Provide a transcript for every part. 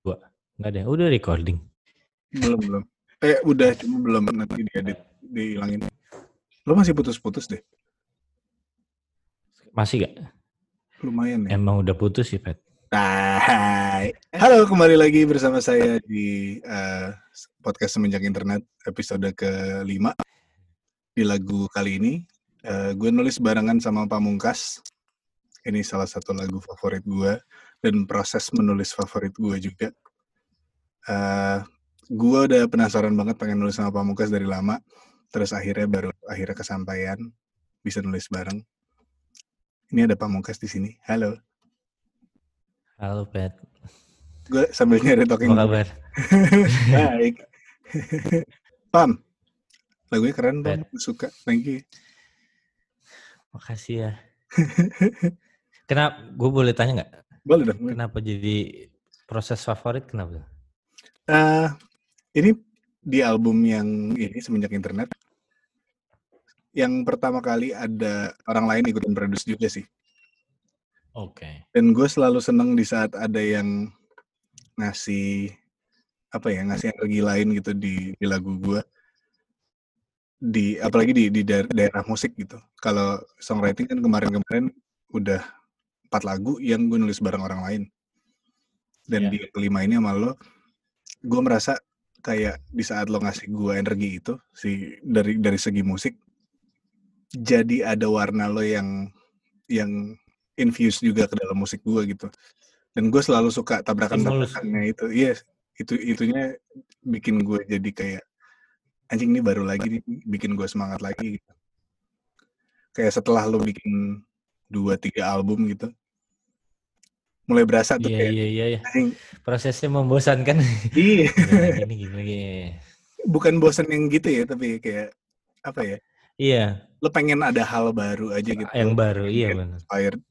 Dua. Enggak deh, udah recording. Belum, belum. Eh, udah, cuma belum nanti diedit, dihilangin. Lo masih putus-putus deh. Masih gak? Lumayan ya. Emang udah putus sih, Pet. Hai. Halo, kembali lagi bersama saya di uh, podcast Semenjak Internet episode ke-5. Di lagu kali ini, uh, gue nulis barengan sama Pamungkas. Ini salah satu lagu favorit gue dan proses menulis favorit gue juga. Uh, gue udah penasaran banget pengen nulis sama Pamungkas dari lama. Terus akhirnya baru akhirnya kesampaian bisa nulis bareng. Ini ada Pamungkas di sini. Halo. Halo, Pet. Gue sambil nyari talking. Apa kabar? Baik. Pam, lagunya keren Pam. Suka. Thank you. Makasih ya. Kenapa? Gue boleh tanya nggak? Boleh dong. Kenapa jadi proses favorit? Kenapa? Uh, ini di album yang ini semenjak internet. Yang pertama kali ada orang lain ikutan produce juga sih. Oke. Okay. Dan gue selalu seneng di saat ada yang ngasih apa ya ngasih energi lain gitu di, di lagu gue di apalagi di di daerah, daerah musik gitu. Kalau songwriting kan kemarin-kemarin udah empat lagu yang gue nulis bareng orang lain. Dan yeah. di kelima ini sama lo, gue merasa kayak di saat lo ngasih gue energi itu si dari dari segi musik, jadi ada warna lo yang yang infuse juga ke dalam musik gue gitu. Dan gue selalu suka tabrakan-tabrakannya itu. Iya, yes, itu itunya bikin gue jadi kayak anjing ini baru lagi nih, bikin gue semangat lagi gitu. Kayak setelah lo bikin dua tiga album gitu, mulai berasa tuh iya, kayak iya, iya, iya. prosesnya membosankan. Iya. gini, gini, gini. Bukan bosan yang gitu ya, tapi kayak apa ya? Iya. Lo pengen ada hal baru aja gitu. Yang baru, iya benar. Inspired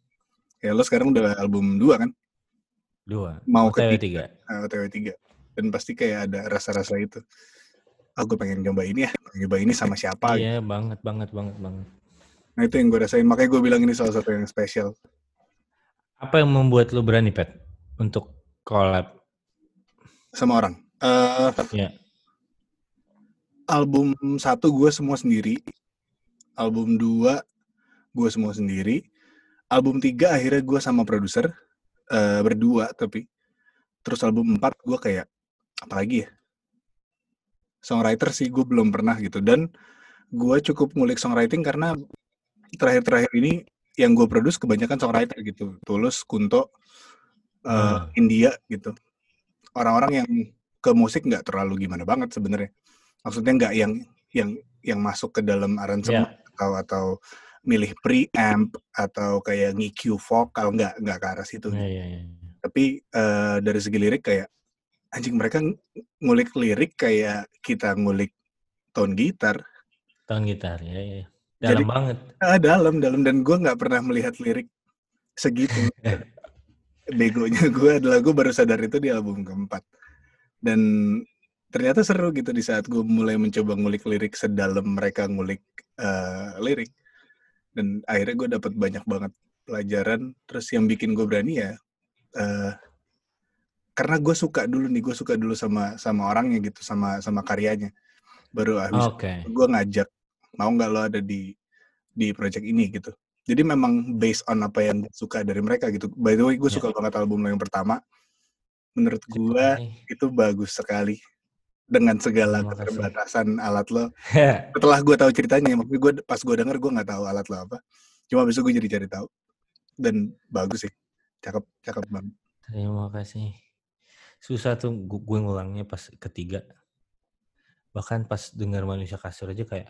Ya lo sekarang udah album dua kan? Dua. Mau OTW ke tiga. Uh, OTW tiga. Dan pasti kayak ada rasa-rasa itu. Ah gue pengen coba ini ya. Pengen coba ini sama siapa Iya gitu. banget, banget, banget, banget. Nah itu yang gue rasain. Makanya gue bilang ini salah satu yang spesial. Apa yang membuat lo berani, Pet? Untuk collab? Sama orang? Uh, ya. Album satu gue semua sendiri. Album dua gue semua sendiri. Album tiga akhirnya gue sama produser. Uh, berdua tapi. Terus album empat gue kayak, apalagi ya? Songwriter sih gue belum pernah gitu. Dan gue cukup ngulik songwriting karena terakhir-terakhir ini yang gue produce kebanyakan songwriter gitu. Tulus, Kunto, uh, hmm. India gitu. Orang-orang yang ke musik nggak terlalu gimana banget sebenarnya. Maksudnya nggak yang yang yang masuk ke dalam aransemen yeah. atau atau milih preamp atau kayak ngiq vokal nggak nggak ke arah situ. Yeah, yeah, yeah. Tapi uh, dari segi lirik kayak anjing mereka ngulik lirik kayak kita ngulik tone gitar. Tone gitar ya ya. Dalam Jadi, banget. Ah, dalam dalam dan gue nggak pernah melihat lirik segitu. Begonya gue adalah gue baru sadar itu di album keempat. Dan ternyata seru gitu di saat gue mulai mencoba ngulik lirik sedalam mereka ngulik uh, lirik dan akhirnya gue dapat banyak banget pelajaran terus yang bikin gue berani ya uh, karena gue suka dulu nih gue suka dulu sama sama orangnya gitu sama sama karyanya baru habis okay. gue ngajak mau nggak lo ada di di project ini gitu jadi memang based on apa yang gue suka dari mereka gitu by the way gue yeah. suka banget album lo yang pertama menurut gue itu bagus sekali dengan segala keterbatasan alat lo. Setelah gue tahu ceritanya, makanya gue pas gue denger gue nggak tahu alat lo apa. Cuma besok gue jadi cari tahu dan bagus sih, cakep cakep banget. Terima kasih. Susah tuh gue ngulangnya pas ketiga. Bahkan pas dengar manusia kasur aja kayak.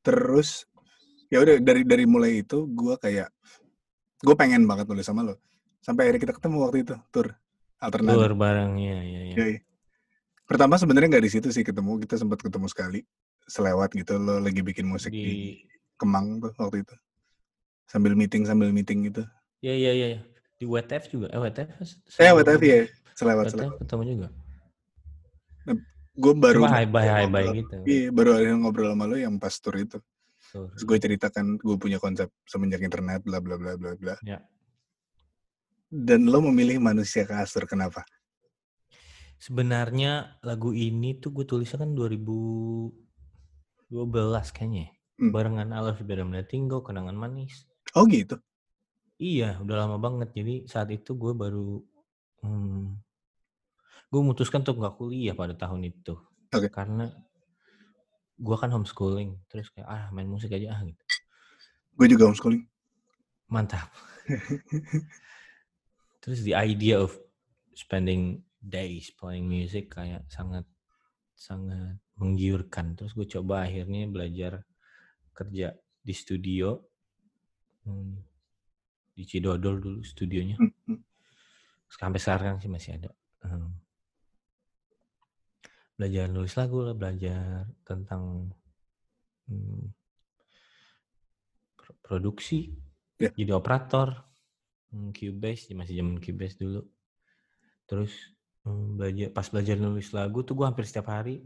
Terus ya udah dari dari mulai itu gue kayak gue pengen banget nulis sama lo. Sampai akhirnya kita ketemu waktu itu tur alternatif. Tur barengnya ya ya. ya pertama sebenarnya nggak di situ sih ketemu kita sempat ketemu sekali selewat gitu lo lagi bikin musik di, di Kemang tuh waktu itu. Sambil meeting sambil meeting gitu. Iya iya iya di WTF juga eh WTF eh WTF ya selewat WTF selewat. ketemu juga gue baru Cuma high bye high bye gitu iya baru ada ngobrol sama lo yang pas tour itu Terus gue ceritakan gue punya konsep semenjak internet bla bla bla bla bla ya. dan lo memilih manusia kasur kenapa Sebenarnya lagu ini tuh gue tulisnya kan 2012 kayaknya. ya. Hmm. Barengan I Love You Better Kenangan Manis. Oh gitu. Iya, udah lama banget. Jadi saat itu gue baru hmm, gue memutuskan untuk nggak kuliah pada tahun itu. Oke. Karena gue kan homeschooling, terus kayak ah main musik aja ah gitu. Gue juga homeschooling. Mantap. terus the idea of spending days playing music kayak sangat sangat menggiurkan. Terus gue coba akhirnya belajar kerja di studio hmm, di Cidodol dulu studionya. Hmm, hmm. Sampai sekarang sih masih ada. Hmm. Belajar nulis lagu lah, belajar tentang hmm, pro- produksi, Ya. jadi operator, hmm, Cubase, masih zaman Cubase dulu. Terus hmm, belajar pas belajar nulis lagu tuh gue hampir setiap hari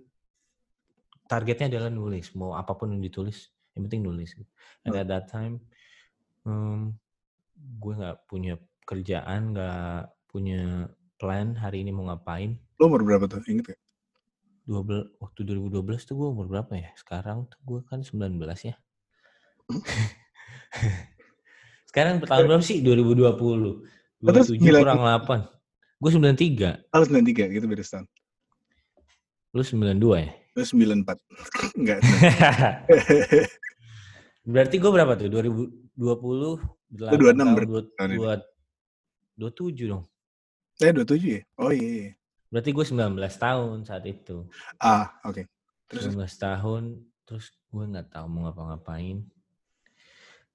targetnya adalah nulis, mau apa pun yang ditulis, yang penting nulis. And Oh. at that time, hmm, gue nggak punya kerjaan, nggak punya plan hari ini mau ngapain. Lo umur berapa tuh? Ingat gak? 12 waktu 2012 tuh gue umur berapa ya? Sekarang tuh gue kan 19 ya. Sekarang tahun berapa sih? 2020. Terus 27 sembilan- kurang 8. Gue 93. Oh, 93 gitu beda setahun. Lu 92 ya? Lo 94. Enggak. Berarti gue berapa tuh? 2020 8 26 tahun, berarti dua, tahun ini. dua, 27 dong. Saya 27 ya? Oh iya. iya. Berarti gue 19 tahun saat itu. Ah, oke. Terus 19 tahun, terus gue nggak tahu mau ngapa-ngapain.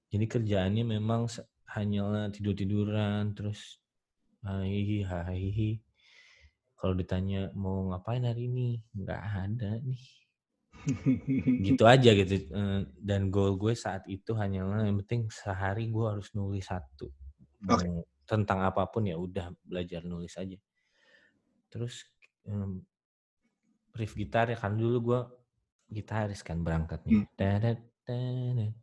Jadi kerjaannya memang hanyalah tidur-tiduran, terus hai hai. Kalau ditanya mau ngapain hari ini, nggak ada nih. Gitu aja gitu. Eh, Dan goal gue saat itu hanyalah yang penting sehari gue harus nulis satu. Oke. Mau tentang apa pun ya udah belajar nulis aja. Terus em, riff gitar ya kan dulu gue gitaris kan berangkatnya. Hmm.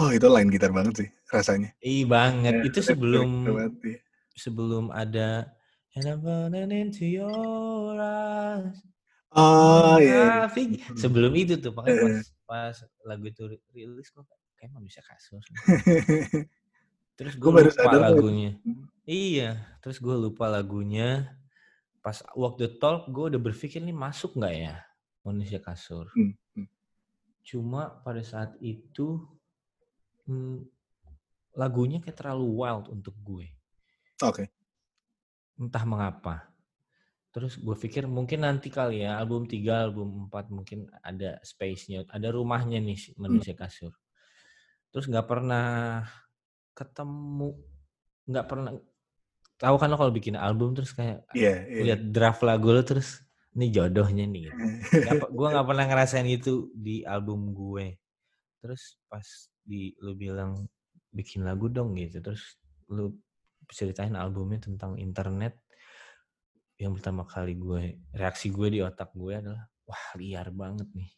Oh, itu lain gitar banget sih rasanya. Ih banget. Itu sebelum iya. sebelum ada And I'm running into your eyes. Oh iya. Traffic. Sebelum itu tuh, makanya pas, Eh. pas lagu itu ri- rilis gue kayak manusia kasur. Terus gue lupa sadar lagunya. Iya, terus gue lupa lagunya. Pas walk the talk, gue udah berpikir nih masuk nggak ya manusia kasur. Hmm, hmm. Cuma pada saat itu hmm, lagunya kayak terlalu wild untuk gue. Oke. Entah mengapa. Terus gue pikir mungkin nanti kali ya album 3, album 4 mungkin ada space-nya, ada rumahnya nih si manusia kasur. Terus nggak pernah ketemu, nggak pernah tahu kan lo kalau bikin album terus kayak Iya, iya. lihat draft lagu lo terus ini jodohnya nih. Gitu. gue nggak pernah ngerasain itu di album gue. Terus pas di lu bilang bikin lagu dong gitu, terus lu ceritain albumnya tentang internet. Yang pertama kali gue reaksi gue di otak gue adalah wah liar banget nih.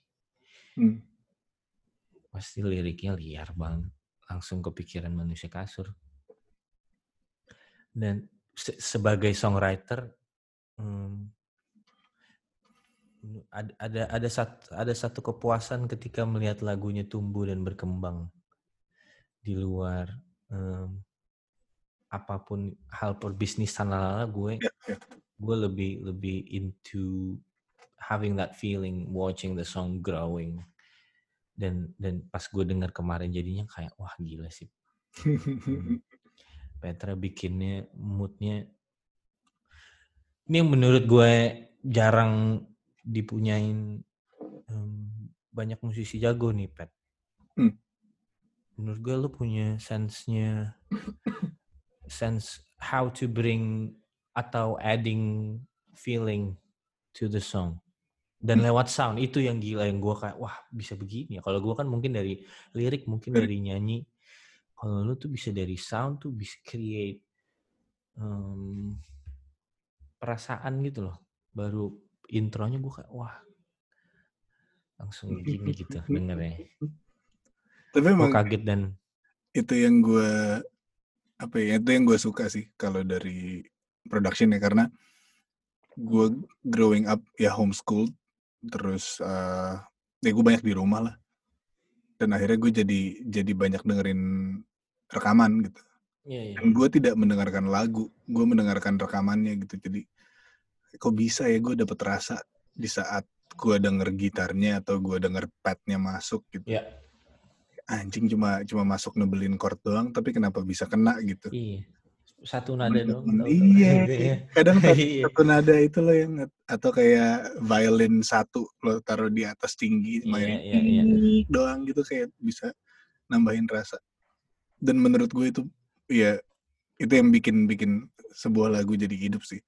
Hmm. Pasti liriknya liar banget. Langsung kepikiran manusia kasur. Dan se- sebagai songwriter hmm, ada ada ada satu ada satu kepuasan ketika melihat lagunya tumbuh dan berkembang di luar em, apa pun hal perbisnis lala gue gue lebih lebih into having that feeling watching the song growing dan dan pas gue dengar kemarin jadinya kayak wah gila sih Hmm. Petra bikinnya moodnya ini yang menurut gue jarang dipunyain em, banyak musisi jago nih Pet. Hmm. Menurut gue lu punya sense-nya sense how to bring atau adding feeling to the song dan Hmm. lewat sound itu yang gila yang gue kayak wah bisa begini ya. Kalau gue kan mungkin dari lirik mungkin Lirik. dari nyanyi. Kalau lu tuh bisa dari sound tuh bisa create em, perasaan gitu loh. Baru intronya gue kayak wah langsung gini gitu dengernya. Tapi emang kaget dan itu yang gue apa ya itu yang gue suka sih kalau dari production ya karena gue growing up ya homeschool terus uh, ya gue banyak di rumah lah dan akhirnya gue jadi jadi banyak dengerin rekaman gitu Iya, iya. dan gue tidak mendengarkan lagu gue mendengarkan rekamannya gitu jadi kok bisa ya gue dapet rasa di saat gue denger gitarnya atau gue denger padnya masuk gitu Iya. anjing cuma cuma masuk nebelin chord doang tapi kenapa bisa kena gitu Iya. Satu nada dong. Temen-temen, iya. kadang satu, Iya. satu nada itu loh yang atau kayak violin satu lo taruh di atas tinggi Iya, main iya, iya. doang gitu kayak bisa nambahin rasa dan menurut gue itu ya itu yang bikin bikin sebuah lagu jadi hidup sih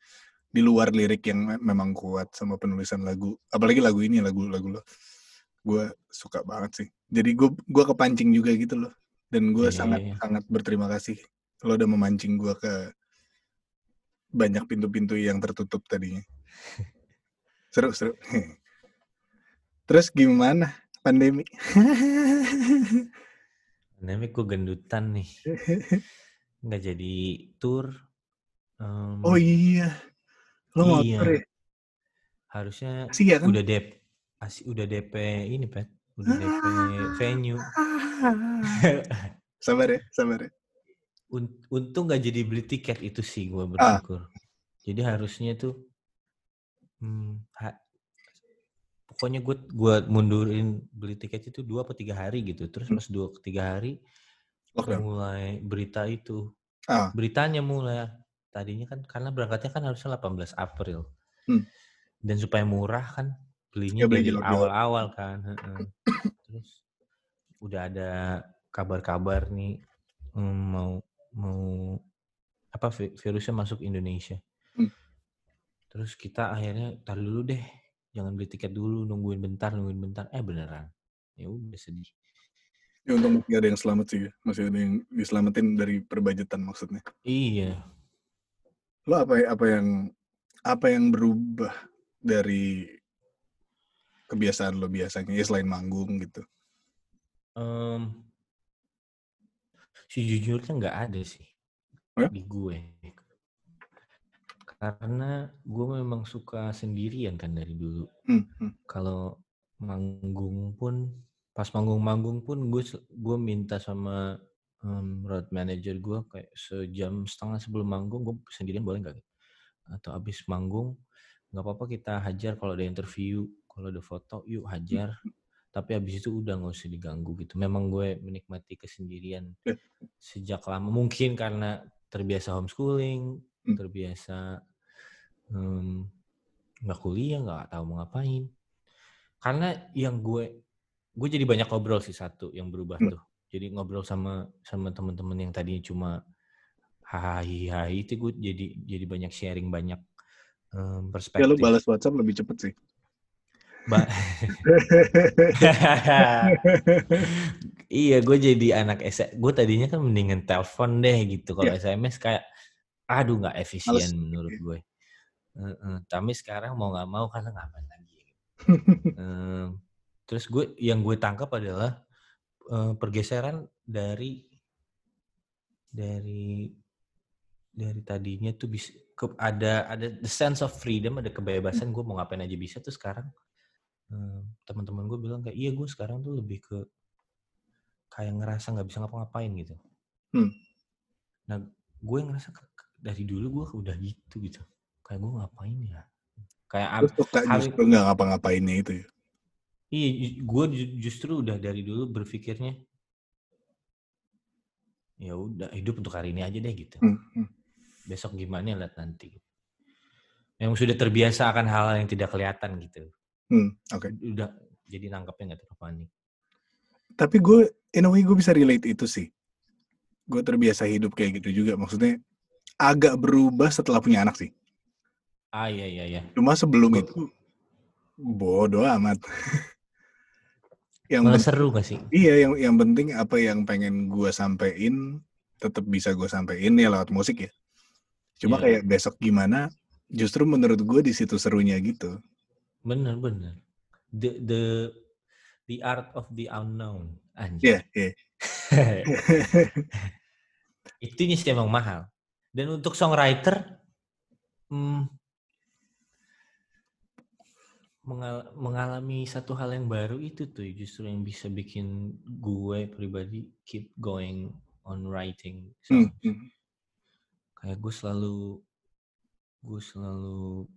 di luar lirik yang me- memang kuat sama penulisan lagu apalagi lagu ini lagu-lagu lo gue suka banget sih jadi gue gue kepancing juga gitu loh dan gue Iya, sangat iya. sangat berterima kasih lo udah memancing gue ke banyak pintu-pintu yang tertutup tadinya seru seru terus gimana pandemi Namanya gue gendutan nih. Nggak jadi tour. Em, oh iya lo mau Iya. tour ya Harusnya ya kan udah DP, asli udah DP ini, Pet. Udah DP venue. sabar ya sabar ya untung nggak jadi beli tiket itu sih gue Ah. bersyukur. Jadi harusnya tuh, hmm, ha- pokoknya gue gua mundurin beli tiket itu dua atau tiga hari gitu. Terus Hmm. pas dua ke tiga hari lockdown mulai berita itu, ah beritanya mulai tadinya kan karena berangkatnya kan harusnya 18 April. Hmm. Dan supaya murah kan belinya Ya, beli jauh-jauh. awal-awal kan. heeh. Terus udah ada kabar-kabar nih hmm, mau mau apa vi- virusnya masuk Indonesia. Hmm. Terus kita akhirnya tar dulu deh, jangan beli tiket dulu, nungguin bentar, nungguin bentar. Eh beneran. Ya udah sedih. ya untung masih ada yang selamat sih masih ada yang diselamatin dari perbajetan maksudnya Iya. lo apa apa yang apa yang berubah dari kebiasaan lo biasanya ya selain manggung gitu Em, sejujurnya nggak ada sih Ya? di gue. Karena gue memang suka sendirian kan dari dulu. Hmm, hmm. Kalau manggung pun, pas manggung-manggung pun gue gue minta sama em, road manager gue kayak sejam setengah sebelum manggung gue sendirian boleh nggak? Atau abis manggung nggak apa-apa kita hajar kalau ada interview, kalau ada foto yuk hajar. Tapi abis itu udah nggak usah diganggu gitu. Memang gue menikmati kesendirian Ya. sejak lama. Mungkin karena terbiasa homeschooling, Hmm. terbiasa em, nggak kuliah, nggak tahu mau ngapain. Karena yang gue gue jadi banyak ngobrol sih satu yang berubah Hmm. tuh. Jadi ngobrol sama sama teman-teman yang tadinya cuma hai hai itu gue jadi jadi banyak sharing banyak ya lo perspektif. balas WhatsApp lebih cepet sih Ba- iya, gue jadi anak S. Gue tadinya kan mendingan telepon deh gitu. Kalau Iya. SMS kayak, aduh nggak efisien Males. menurut gue. Heeh, Tapi sekarang mau nggak mau karena ngapain lagi. Em, terus gue yang gue tangkap adalah eh, pergeseran dari dari dari tadinya tuh bisa ke, ada ada the sense of freedom, ada kebebasan gue mau ngapain aja bisa tuh sekarang teman-teman gue bilang kayak iya gue sekarang tuh lebih ke kayak ngerasa nggak bisa ngapa-ngapain gitu. Hmm. Nah gue ngerasa ke- dari dulu gue udah gitu gitu. Kayak gue ngapain ya? Kayak suka hari- justru nggak ngapa-ngapainnya itu ya Iya, gue justru udah dari dulu berpikirnya ya udah hidup untuk hari ini aja deh gitu. Hmm, hmm. Besok gimana lihat nanti. Yang sudah terbiasa akan hal yang tidak kelihatan gitu. Hmm, oke Udah jadi nangkepnya nggak terlalu panik. tapi gue in a way gue bisa relate itu sih gue terbiasa hidup kayak gitu juga maksudnya agak berubah setelah punya anak sih Ah iya iya iya. cuma sebelum Bo- itu bodoh amat yang Malah seru gak sih? iya yang yang penting apa yang pengen gue sampein tetap bisa gue sampein ya lewat musik ya cuma Iya. kayak besok gimana justru menurut gue di situ serunya gitu Bener bener. The the the art of the unknown. Anjir. iya. Itunya sih emang mahal. Dan untuk songwriter hmm, mengal- mengalami satu hal yang baru itu tuh justru yang bisa bikin gue pribadi keep going on writing Hmm, songs. hmm. Kayak gue selalu gue selalu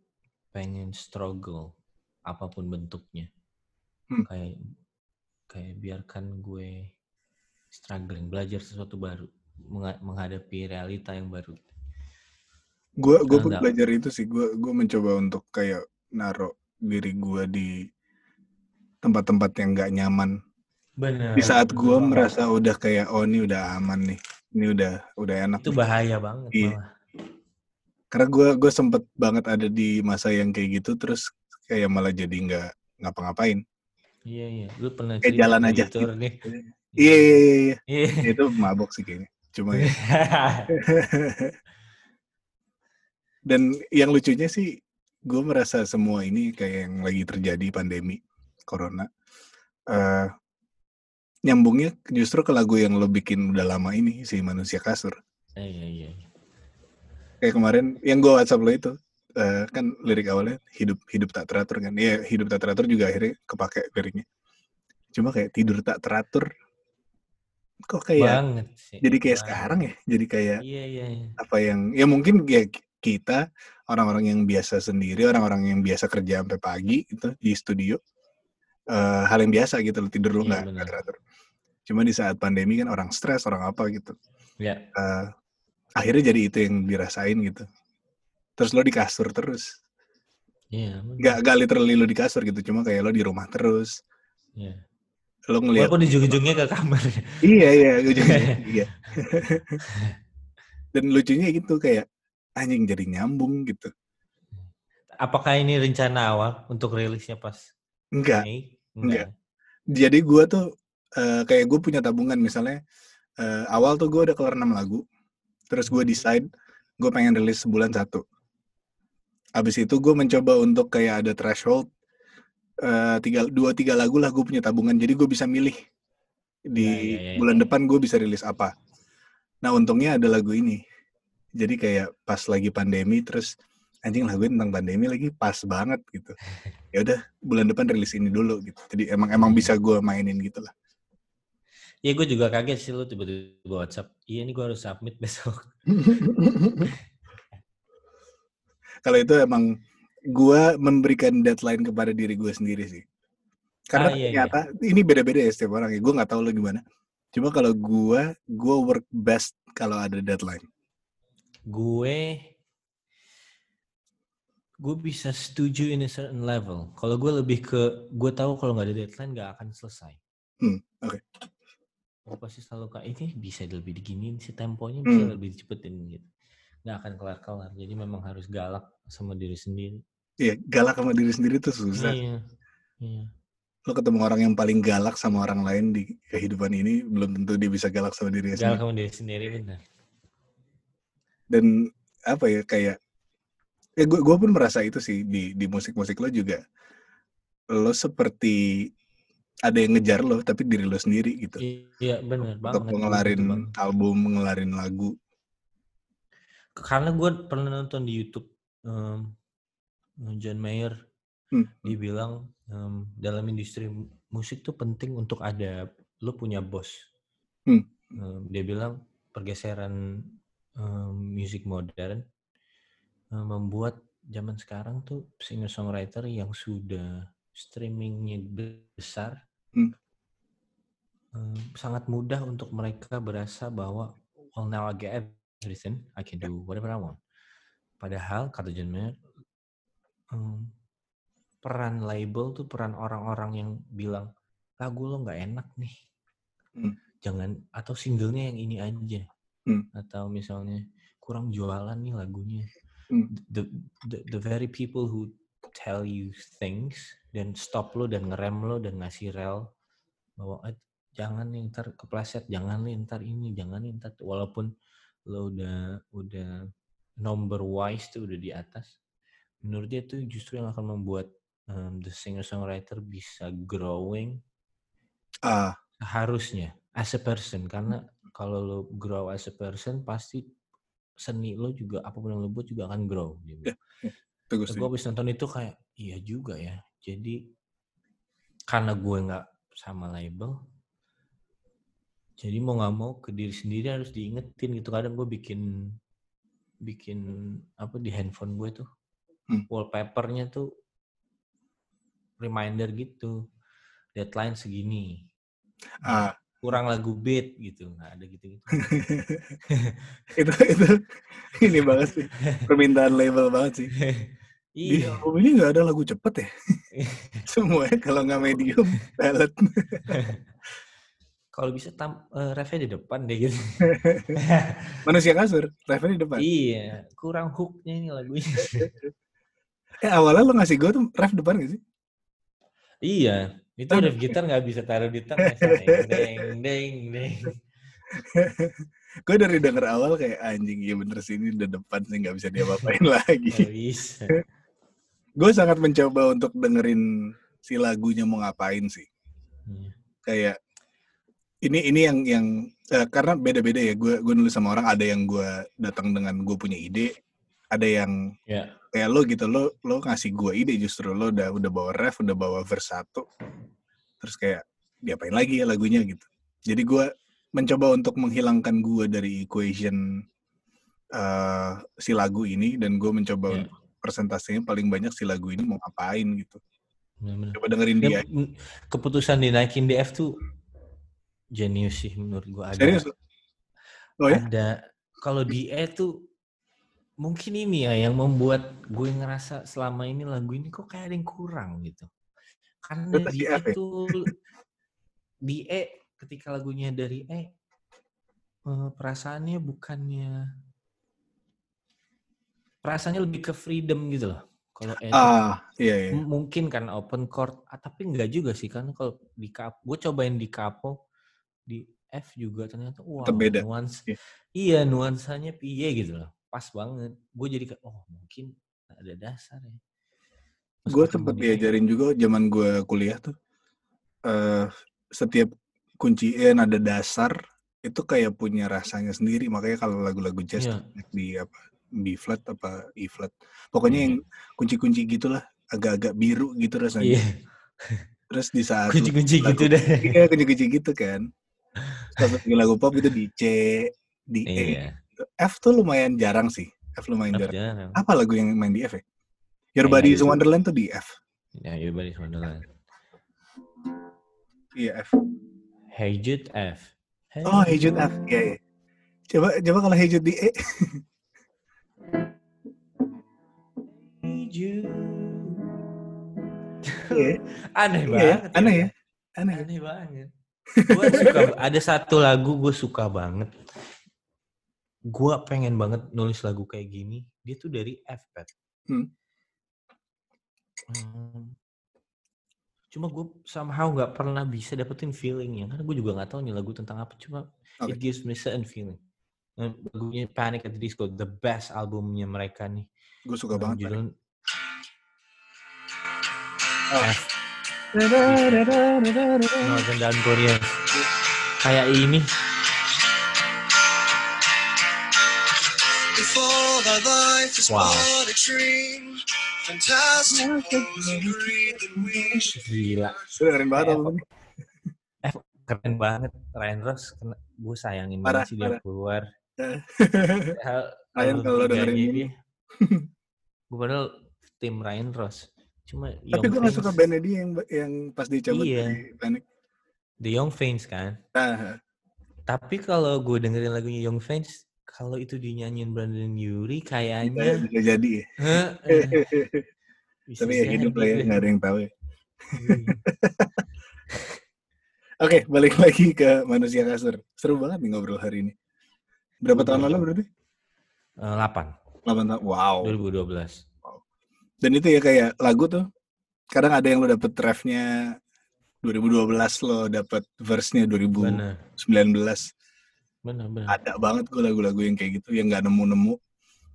pengen struggle apa pun bentuknya. Hmm. Kayak kayak biarkan gue struggling, belajar sesuatu baru, menghadapi realita yang baru. Gue gue belajar itu sih. Gue gue mencoba untuk kayak naruh diri gue di tempat-tempat yang nggak nyaman. Benar. Di saat gue merasa udah kayak oh ini udah aman nih, ini udah udah enak. itu nih. bahaya banget Iya. malah. Karena gue gue sempet banget ada di masa yang kayak gitu, terus kayak malah jadi nggak ngapa-ngapain. Iya iya, lu pernah Kayak cerita jalan aja Twitter nih. Iya iya iya. iya. Iya. Ya, itu mabok sih kayaknya. Cuma ya. Dan yang lucunya sih, gue merasa semua ini kayak yang lagi terjadi pandemi corona. eh nyambungnya justru ke lagu yang lo bikin udah lama ini si manusia kasur. Iya iya. Kayak kemarin yang gue WhatsApp lo itu eh, kan lirik awalnya hidup hidup tak teratur kan. Iya hidup tak teratur juga akhirnya kepake liriknya. Cuma kayak tidur tak teratur. Kok kayak Banget sih. jadi kayak banget. sekarang ya. Jadi kayak Iya iya. iya. apa yang ya mungkin ya kita orang-orang yang biasa sendiri orang-orang yang biasa kerja sampai pagi gitu di studio eh, hal yang biasa gitu loh tidur lu Iya, nggak nggak teratur cuma di saat pandemi kan orang stres orang apa gitu Ya. Eh, akhirnya jadi itu yang dirasain gitu terus lo di kasur terus Iya. benar. nggak nggak literally lo di kasur gitu cuma kayak lo di rumah terus Iya. lo ngelihat Walaupun di ujung-ujungnya ke kamar. iya iya ujungnya iya dan lucunya gitu kayak anjing jadi nyambung gitu Apakah ini rencana awal untuk rilisnya pas enggak Mei? Enggak. jadi gue tuh eh, kayak gue punya tabungan misalnya eh, awal tuh gue udah keluar 6 lagu terus gue decide gue pengen rilis sebulan satu abis itu gue mencoba untuk kayak ada threshold eh, tiga dua tiga lagu lah gue punya tabungan jadi gue bisa milih di Ya, ya, ya, ya. bulan depan gue bisa rilis apa nah untungnya ada lagu ini jadi kayak pas lagi pandemi terus anjing lagu tentang pandemi lagi pas banget gitu ya udah bulan depan rilis ini dulu gitu jadi emang emang bisa gue mainin gitu lah Iya gue juga kaget sih lu tiba-tiba WhatsApp. Iya ini gue harus submit besok. kalau itu emang gue memberikan deadline kepada diri gue sendiri sih karena Ah, iya, ternyata ini beda-beda ya setiap orang ya gue nggak tahu lo gimana cuma kalau gue gue work best kalau ada deadline Gue gue bisa setuju in a certain level. Kalau gue lebih ke gue tahu kalau nggak ada deadline nggak akan selesai. Hmm, oke. Gue pasti selalu kayak ini bisa lebih diginiin sih temponya bisa Hmm. lebih dicepetin gitu. Nggak akan kelar-kelar. Jadi memang harus galak sama diri sendiri. Iya galak sama diri sendiri tuh susah Iya. Iya. lo ketemu orang yang paling galak sama orang lain di kehidupan ini belum tentu dia bisa galak sama Galak sendiri sama diri sendiri benar. dan apa ya kayak ya gue gue pun merasa itu sih di di musik musik lo juga lo seperti ada yang ngejar lo tapi diri lo sendiri gitu Iya benar banget. untuk ngelarin album ngelarin lagu Karena gue pernah nonton di YouTube em, John Mayer Hmm. dia bilang em, dalam industri mu- musik tuh penting untuk ada lo punya bos. Hmm. Em, dia bilang pergeseran em, musik modern em, membuat zaman sekarang tuh singer songwriter yang sudah streamingnya besar Hmm. sangat mudah untuk mereka berasa bahwa well now I get everything I can do whatever I want. Padahal kata John Mayer em, peran label tuh peran orang-orang yang bilang lagu lo nggak enak nih Hmm. jangan atau singlenya yang ini aja Hmm. atau misalnya kurang jualan nih lagunya Hmm. the, the the very people who tell you things dan stop lo dan ngerem lo dan ngasih rel bahwa "Eh, jangan nih ntar kepleset jangan nih ntar ini jangan nih ntar walaupun lo udah udah number wise tuh udah di atas menurut dia tuh justru yang akan membuat um, the singer songwriter bisa growing ah harusnya as a person karena kalau lo grow as a person pasti seni lo juga apa pun yang lo buat juga akan grow. Gitu. Ya. Itu gue habis nonton itu kayak iya juga ya. Jadi karena gue nggak sama label, jadi mau nggak mau ke diri sendiri harus diingetin gitu. Kadang gue bikin bikin apa di handphone gue tuh Hmm. wallpapernya tuh reminder gitu. Deadline segini. Ah, Kurang lagu beat gitu. Nggak ada gitu-gitu. itu itu ini banget sih. Permintaan label banget sih. Di iya. album ini nggak ada lagu cepet ya? Semuanya kalau nggak medium, ballad. Kalau bisa tam, eh, refnya di depan deh gitu. Manusia kasur, refnya di depan. iya, kurang hooknya ini lagunya. Eh awalnya lo ngasih gue tuh ref depan gak sih? iya, itu riff gitar nggak bisa taruh di tengah. Deng, deng, deng, gue dari denger awal kayak anjing iya bener sih ini udah depan sih nggak bisa diapa-apain Nggak lagi. bisa. gue sangat mencoba untuk dengerin si lagunya mau ngapain sih. Iya. Kayak ini ini yang yang eh, karena beda-beda ya. Gue gue nulis sama orang ada yang gue datang dengan gue punya ide, ada yang Ya, kayak lo gitu lo lo ngasih gue ide justru lo udah udah bawa ref udah bawa verse satu terus kayak diapain lagi ya lagunya gitu jadi gue mencoba untuk menghilangkan gue dari equation eh, si lagu ini dan gue mencoba Ya. untuk presentasinya paling banyak si lagu ini mau ngapain gitu benar-benar. coba dengerin dia keputusan dinaikin DF tuh jenius sih menurut gua. Ada, serius oh ya ada kalau di E tuh mungkin ini ya yang membuat gue ngerasa selama ini lagu ini kok kayak ada yang kurang gitu. Karena Berarti di E ya? tuh di E ketika lagunya dari E eh, perasaannya bukannya perasaannya lebih ke freedom gitu loh. Kalau E ah iya iya mungkin karena open chord ah, tapi enggak juga sih karena kalau di kap gue cobain di capo di F juga ternyata wow Tetep beda. nuans Iya. iya nuansanya piye gitu loh pas banget. Gue jadi kayak oh mungkin ada dasar ya. Gue E, diajarin juga zaman gue kuliah tuh eh setiap kunci E nada dasar itu kayak punya rasanya sendiri. Makanya kalau lagu-lagu jazz banyak di apa B flat apa E flat. Pokoknya Iya. yang kunci-kunci gitulah agak-agak biru gitu rasanya. Iya. Terus di saat kunci-kunci gitu deh. Iya kunci-kunci gitu kan Bikin lagu pop itu di C di E iya F tuh lumayan jarang sih F lumayan jarang jarang apa lagu yang main di F ya Your Kayak Body is. Wonderland tuh di F ya everybody's wonderland iya F Hey Jude F Hey Oh, Hey Jude F. Iya, iya. Coba coba kalau Hey Jude di E. Jude. Iya, aneh iya, banget aneh ya. Aneh. ya. Aneh banget. Gue suka, ada satu lagu gue suka banget. Gue pengen banget nulis lagu kayak gini. Dia tuh dari F, Pat. Hmm. Hmm. Cuma gue somehow nggak pernah bisa dapetin feelingnya. Karena gue juga nggak tahu nih lagu tentang apa. Cuma Oke. it gives me certain feeling. Lagunya Panic at the Disco, the best albumnya mereka nih. Gue suka banget. Judul Oh. F. Northern Down Korea. Kayak ini. Wow. Gila. Dengerin banget ini. Keren banget. Ryan Ross, gue sayangin Parah, banget sih dia keluar. Ryan kalau dengerin ini. Gue padahal tim Ryan Ross. Cuma Tapi Young gue gak suka bandnya dia yang yang pas dicabut Iya. dari Panic. The Young Fains kan. Nah, Tapi kalau gue dengerin lagunya Young Fains, kalau itu dinyanyiin Brandon Yuri kayaknya bisa jadi ya. Bisa Tapi ya hidup lah ya, deh. ada yang tahu ya. Iya. Oke, balik lagi ke manusia kasur. Seru banget nih ngobrol hari ini. Berapa tahun lalu berarti? Eh, 8 8 tahun. Wow. 2012. Dan itu ya kayak lagu tuh kadang ada yang lo dapet refnya 2012 lo dapet verse-nya 2019 Benar. Benar, benar. ada banget gue lagu-lagu yang kayak gitu yang nggak nemu-nemu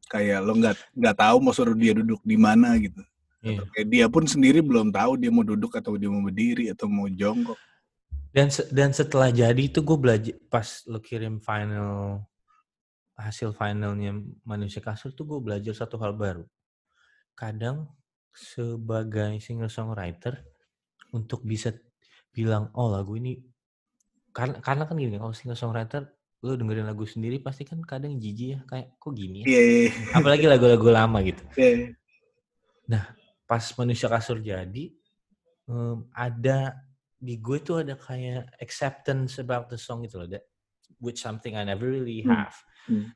kayak lo nggak nggak tahu mau suruh dia duduk di mana gitu Iya. Atau kayak dia pun sendiri belum tahu dia mau duduk atau dia mau berdiri atau mau jongkok Dan se- dan setelah jadi itu gue belajar pas lo kirim final hasil finalnya manusia kasur tuh gue belajar satu hal baru. Kadang sebagai singer songwriter untuk bisa bilang oh lagu ini karena karena kan gini kalau singer songwriter lu dengerin lagu sendiri pasti kan kadang jijik ya kayak kok gini ya Iya, iya, apalagi lagu-lagu lama gitu iya. pas manusia kasur jadi em, ada di gue tuh ada kayak acceptance about the song gitu loh that which something I never really Hmm. have Hmm.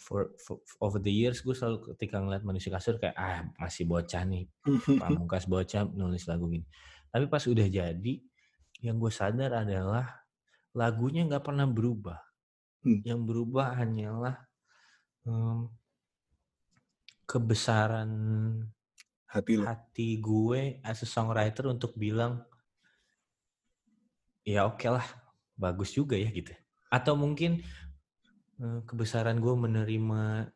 For, for over the years gue selalu ketika ngeliat manusia kasur kayak ah masih bocah nih pamungkas bocah nulis lagu gini tapi pas udah jadi yang gue sadar adalah lagunya nggak pernah berubah Hmm. yang berubah hanyalah em, kebesaran Hati lo. hati gue as a songwriter untuk bilang ya oke lah bagus juga ya gitu atau mungkin kebesaran gue menerima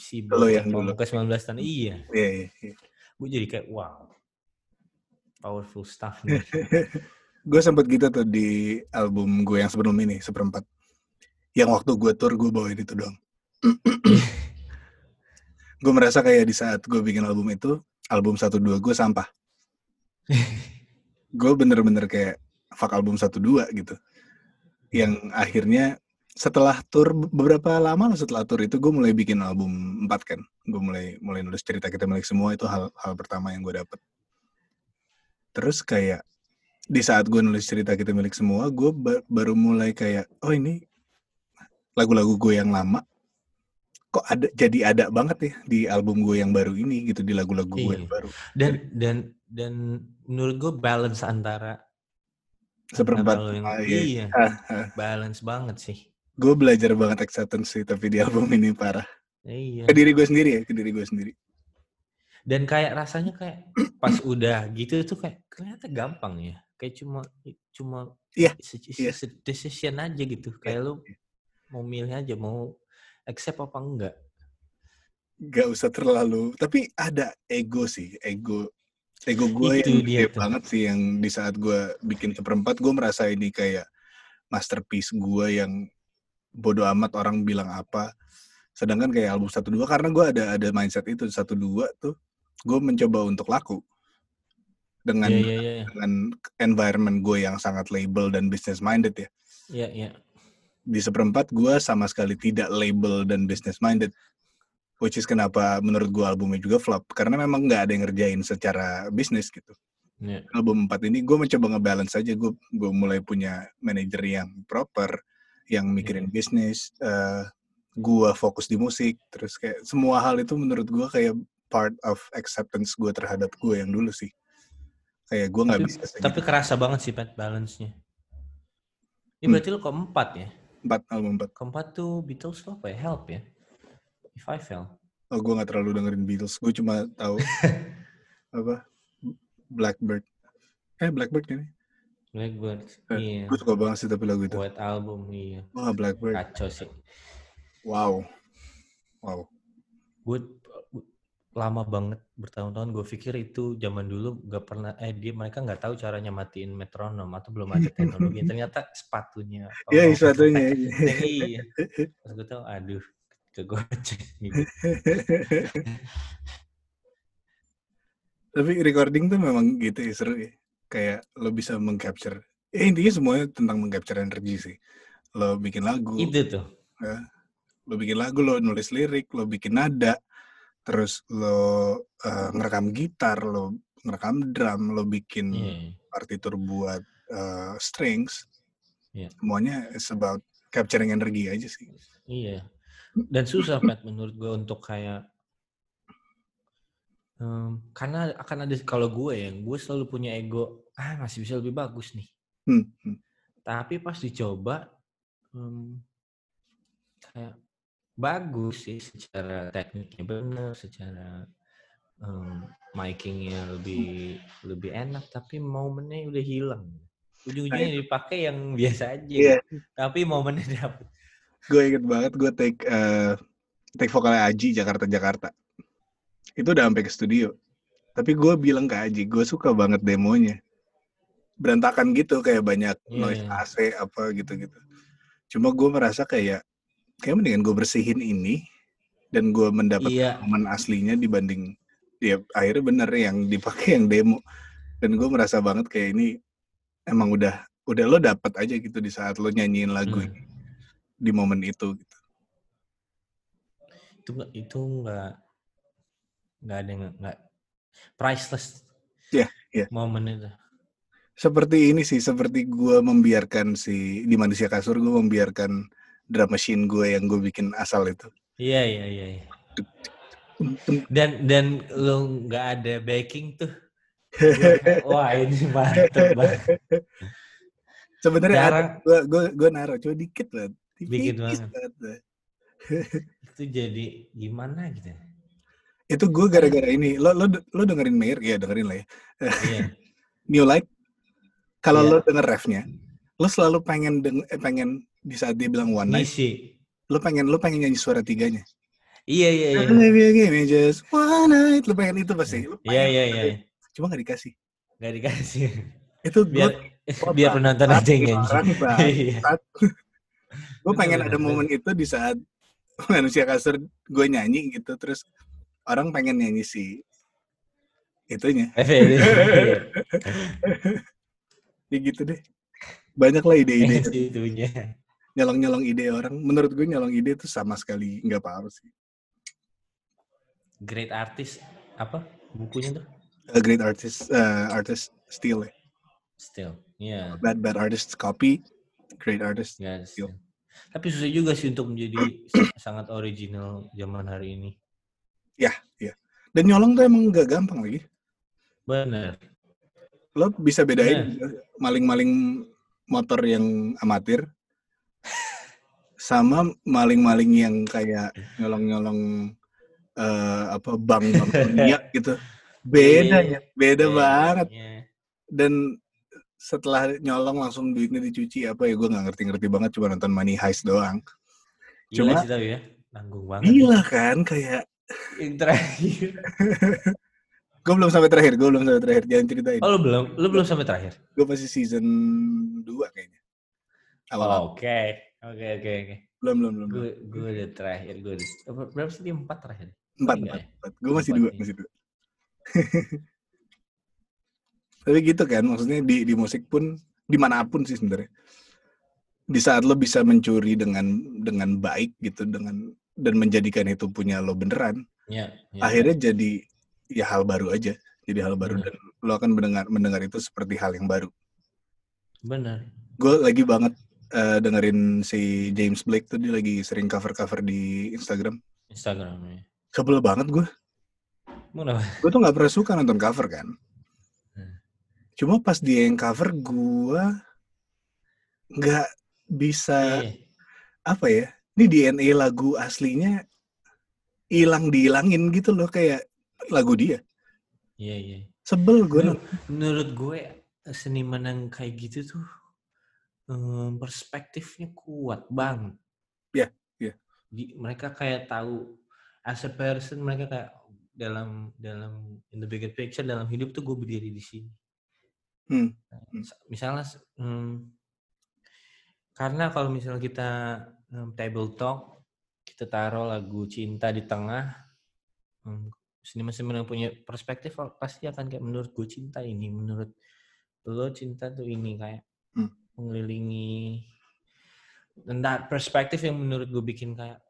si Lo yang dulu. pamungkas 19 tahun iya. Iya, iya, iya. gue jadi kayak wow powerful stuff nih. Gue sempet gitu tuh di album gue yang sebelum ini seperempat. Yang waktu gue tour gue bawain itu doang. Gue merasa kayak di saat gue bikin album itu album satu dua gue sampah. Gue bener-bener kayak fuck album satu dua gitu. Yang akhirnya setelah tour beberapa lama lah setelah tour itu gue mulai bikin album empat kan gue mulai mulai nulis cerita kita milik semua itu hal hal pertama yang gue dapet terus kayak di saat gue nulis cerita kita milik semua gue ba- baru mulai kayak oh ini lagu-lagu gue yang lama kok ada jadi ada banget ya di album gue yang baru ini gitu di lagu-lagu gue yang Iya. baru dan dan dan menurut gue balance antara Seperempat. yang Ah, iya. iya Ah, ah. balance banget sih gue belajar banget acceptance sih tapi di album ini parah. Iya. Ke diri gue sendiri ya ke diri gue sendiri. Dan kayak rasanya kayak pas udah gitu tuh kayak ternyata gampang ya. Kayak cuma cuma Iya, se- iya. se- decision aja gitu. Kayak lu mau milih aja mau accept apa enggak. Gak usah terlalu tapi ada ego sih ego ego gue Itu yang dia gede banget sih yang di saat gue bikin seperempat gue merasa ini kayak masterpiece gue yang bodoh amat orang bilang apa. Sedangkan kayak album satu dua karena gue ada ada mindset itu satu dua tuh gue mencoba untuk laku. Dengan Iya iya iya dengan environment gue yang sangat label dan business minded ya. Iya iya. Di seperempat gue sama sekali tidak label dan business minded which is kenapa menurut gue albumnya juga flop. Karena memang nggak ada yang ngerjain secara bisnis gitu. Iya. Album 4 ini gue mencoba ngebalance aja. Gue gue mulai punya manajer yang proper yang mikirin bisnis eh gue fokus di musik terus kayak semua hal itu menurut gue kayak part of acceptance gue terhadap gue yang dulu sih. Kayak gue nggak tapi, bisa segitu. tapi kerasa banget sih Pat balance-nya. Ini Hmm. berarti lu keempat ya? Empat album empat. Keempat tuh Beatles tuh apa ya? Help ya? If I Fell. Oh gue nggak terlalu dengerin Beatles gue cuma tahu apa? Blackbird. Eh Blackbird ini Blackbird Eh, iya. gue suka banget sih tapi lagu itu. Buat album iya. Wah Blackbird. Kacau sih. Wow. Wow. Gue lama banget bertahun-tahun gue pikir itu zaman dulu gak pernah eh dia mereka nggak tahu caranya matiin metronom atau belum ada teknologi. Ternyata sepatunya. Iya, oh, sepatunya. iya. Pas gue tahu aduh kegocek gitu Tapi recording tuh memang gitu ya seru ya. Kayak lo bisa mengcapture. Ya intinya semuanya tentang mengcapture energi sih. Lo bikin lagu, itu tuh lo bikin lagu, lo nulis lirik, lo bikin nada, terus lo eh, ngerekam gitar, lo ngerekam drum, lo bikin iya partitur buat eh, strings. Iya. Semuanya is about capturing energi aja sih. Iya. Dan susah, Pat, menurut gue untuk kayak em, karena akan ada kalau gue yang gue selalu punya ego, ah masih bisa lebih bagus nih. Hmm, hmm. Tapi pas dicoba em, kayak bagus sih secara tekniknya benar, secara em, micingnya lebih lebih enak, tapi momennya udah hilang. Ujung-ujungnya yang dipakai yang biasa aja. Iya. Tapi momennya dapet. Gue inget banget gue take eh, take vokalnya Aji Jakarta Jakarta. Itu udah sampai ke studio. Tapi gue bilang ke Aji, gue suka banget demonya. Berantakan gitu kayak banyak Iya, noise. AC apa gitu-gitu. Cuma gue merasa kayak kayak mendingan gue bersihin ini dan gue mendapat Iya. momen aslinya dibanding ya akhirnya bener yang dipakai yang demo dan gue merasa banget kayak ini emang udah udah lo dapat aja gitu di saat lo nyanyiin lagu Hmm. ini di momen itu gitu. itu itu nggak nggak ada yang nggak priceless Iya, iya. momen itu Seperti ini sih, seperti gue membiarkan si di manusia kasur gue membiarkan drum machine gue yang gue bikin asal itu. iya iya iya iya. dan dan lo nggak ada backing tuh wah ini mantep banget Sebenarnya gue gue gue naruh cuma dikit lah. Dikit banget. banget itu jadi gimana gitu Itu gue gara-gara ini. Lo lo lo dengerin Mayer? Ya dengerin lah ya. iya New Light. Kalau Iya. lo denger refnya, lo selalu pengen deng eh, pengen di saat dia bilang one night, ngisi lo pengen lo pengen nyanyi suara tiganya. iya iya iya Maybe give me just one night. Lo pengen itu pasti. Iya iya iya Cuma gak dikasih. nggak dikasih Itu gue biar biar penonton aja yang nyanyi Iya. gue pengen ada momen itu di saat manusia kasur gue nyanyi gitu terus orang pengen nyanyi si itunya. Iya. ya gitu deh. Banyak lah ide-ide. Itunya. Nyolong-nyolong ide orang. Menurut gue nyolong ide itu sama sekali nggak apa-apa sih. Great artist apa? Bukunya tuh? A great artist uh, artist steal ya. Still iya. Bad bad artist copy great artist Still. still. tapi susah juga sih untuk menjadi sangat original zaman hari ini dan nyolong tuh emang nggak gampang lagi. Benar lo bisa bedain maling-maling motor yang amatir sama maling-maling yang kayak nyolong-nyolong eh, apa bank-bank dunia gitu. Beda ya beda Iya, banget. iya. dan setelah nyolong langsung duitnya dicuci apa ya gue nggak ngerti-ngerti banget cuma nonton Money Heist doang. Gila Cuma- sih tapi ya. Nanggung banget. Gila kan kayak yang terakhir. Gue belum sampai terakhir gue belum sampai terakhir. Jangan ceritain. Oh lu belum? Lu belum sampai terakhir? Gue masih season 2 kayaknya. Awal oke. Oke oke oke. Belum belum belum gue gue udah terakhir gue udah apa- berapa sih dia? Empat terakhir empat empat, ya? empat. gue masih Empat, dua masih dua. Tapi gitu kan maksudnya di di musik pun di mana pun sih sebenarnya. Di saat lo bisa mencuri dengan dengan baik gitu dengan dan menjadikan itu punya lo beneran ya, ya. akhirnya jadi ya hal baru aja jadi hal baru Benar. dan lo akan mendengar mendengar itu seperti hal yang baru benar gue lagi banget eh, dengerin si James Blake tuh dia lagi sering cover cover di Instagram Instagramnya sebel banget gue gue tuh nggak pernah suka nonton cover kan Hmm. cuma pas dia yang cover gue nggak bisa Iya. apa ya ini DNA lagu aslinya hilang dihilangin gitu loh kayak lagu dia iya iya sebel gue Menur- menurut gue seniman yang kayak gitu tuh em, perspektifnya kuat banget. Iya, iya. Di- mereka kayak tahu as a person mereka kayak dalam dalam in the bigger picture dalam hidup tuh gue berdiri di sini. Hmm, Nah, hmm. sa- Misalnya em, karena kalau misalnya kita em, table talk. Kita taruh lagu cinta di tengah. Em, seniman-seniman yang punya perspektif pasti akan kayak menurut gue cinta ini menurut lo cinta tuh ini kayak Hmm. mengelilingi dan that perspektif yang menurut gue bikin kayak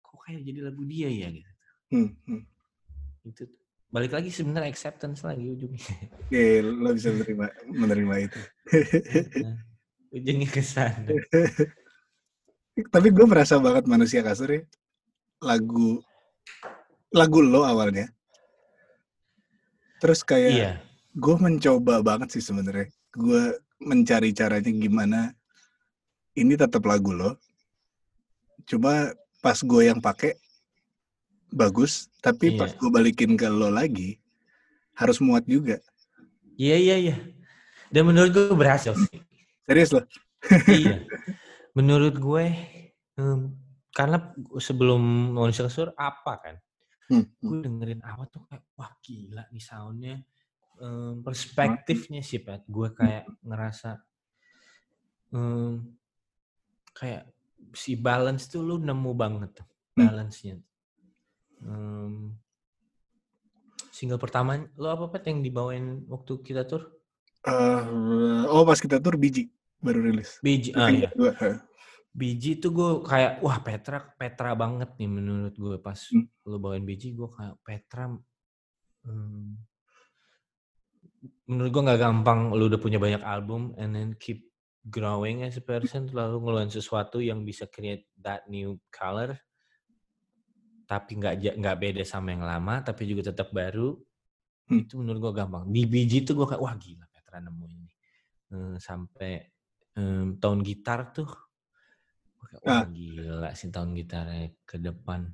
kok kayak jadi lagu dia ya? Gitu. Hmm, hmm. itu balik lagi sebenarnya acceptance lagi ujungnya. Ya, lo bisa menerima menerima itu. Nah, ujungnya ke sana tapi gue merasa banget manusia kasur ya. Lagu lagu lo awalnya. Terus kayak iya. gue mencoba banget sih sebenarnya. Gue mencari caranya gimana ini tetap lagu lo. Cuma pas gue yang pakai bagus. Tapi Iya. pas gue balikin ke lo lagi harus muat juga. Iya iya iya. Dan menurut gue berhasil sih. Serius lo? Iya. Menurut gue, em, karena sebelum manusia kasur apa kan, Hmm, hmm. gue dengerin awal tuh kayak wah gila nih soundnya, em, perspektifnya sih Pat. Gue kayak ngerasa em, kayak si balance tuh lu nemu banget tuh Hmm. balance-nya. Hmm, single pertama lo apa pet yang dibawain waktu kita tur? Eh, oh pas kita tur biji baru rilis. Biji, Itu ah ya. eh. Biji tuh gue kayak wah Petra Petra banget nih menurut gue pas Hmm. lo bawain biji gue kayak Petra. hmm, menurut gue nggak gampang lo udah punya banyak album and then keep growing as a person lalu ngeluarin sesuatu yang bisa create that new color tapi nggak nggak beda sama yang lama tapi juga tetap baru Hmm. itu menurut gue gampang di biji tuh gue kayak wah gila Petra nemu ini Eh, sampai em, tahun gitar tuh wah Ah. gila sih tahun gitarnya ke depan